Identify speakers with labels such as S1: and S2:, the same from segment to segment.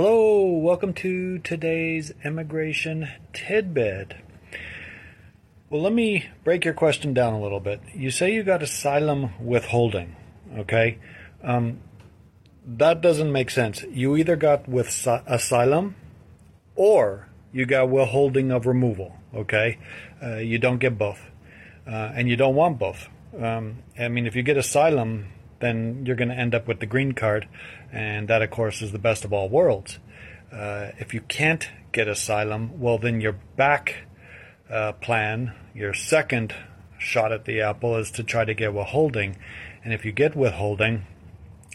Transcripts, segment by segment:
S1: Hello, welcome to today's immigration tidbit. Well, let me break your question down a little bit. You say you got asylum withholding, okay? Um, that doesn't make sense. You either got with asylum or you got withholding of removal, okay? Uh, you don't get both. Uh, and you don't want both. Um, I mean, if you get asylum, then you're going to end up with the green card, and that, of course, is the best of all worlds. Uh, if you can't get asylum, well, then your back uh, plan, your second shot at the apple, is to try to get withholding. And if you get withholding,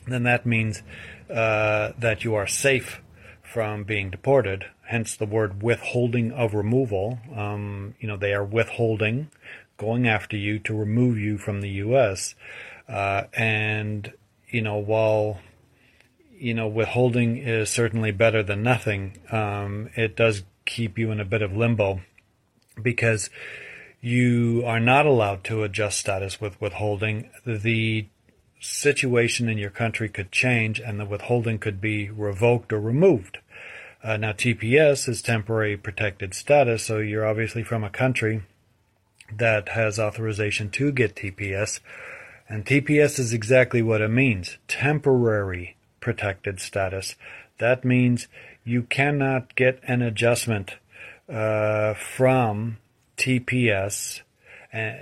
S1: then that means uh, that you are safe from being deported. Hence the word withholding of removal. Um, you know, they are withholding, going after you to remove you from the U.S. Uh, and, you know, while, you know, withholding is certainly better than nothing, um, it does keep you in a bit of limbo because you are not allowed to adjust status with withholding. The situation in your country could change and the withholding could be revoked or removed. Uh, now, TPS is temporary protected status, so you're obviously from a country that has authorization to get TPS. And TPS is exactly what it means temporary protected status. That means you cannot get an adjustment uh, from TPS, and,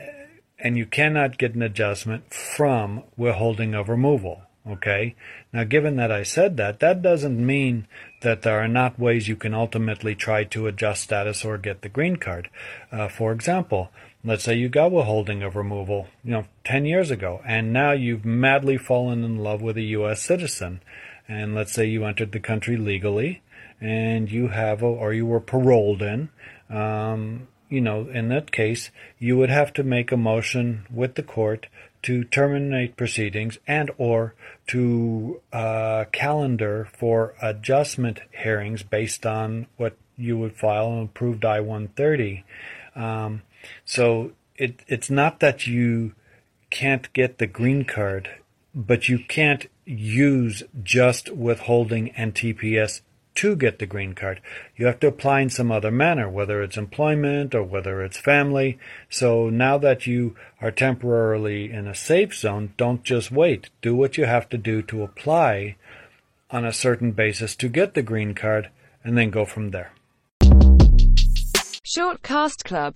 S1: and you cannot get an adjustment from withholding of removal. Okay? Now, given that I said that, that doesn't mean that there are not ways you can ultimately try to adjust status or get the green card. Uh, for example, let's say you got withholding of removal, you know, 10 years ago, and now you've madly fallen in love with a U.S. citizen. And let's say you entered the country legally and you have, a, or you were paroled in, um, you know, in that case, you would have to make a motion with the court to terminate proceedings and or to uh, calendar for adjustment hearings based on what you would file an approved I-130. Um, so it, it's not that you can't get the green card, but you can't use just withholding and TPS to get the green card. You have to apply in some other manner, whether it's employment or whether it's family. So now that you are temporarily in a safe zone, don't just wait. Do what you have to do to apply on a certain basis to get the green card and then go from there.
S2: Shortcast Club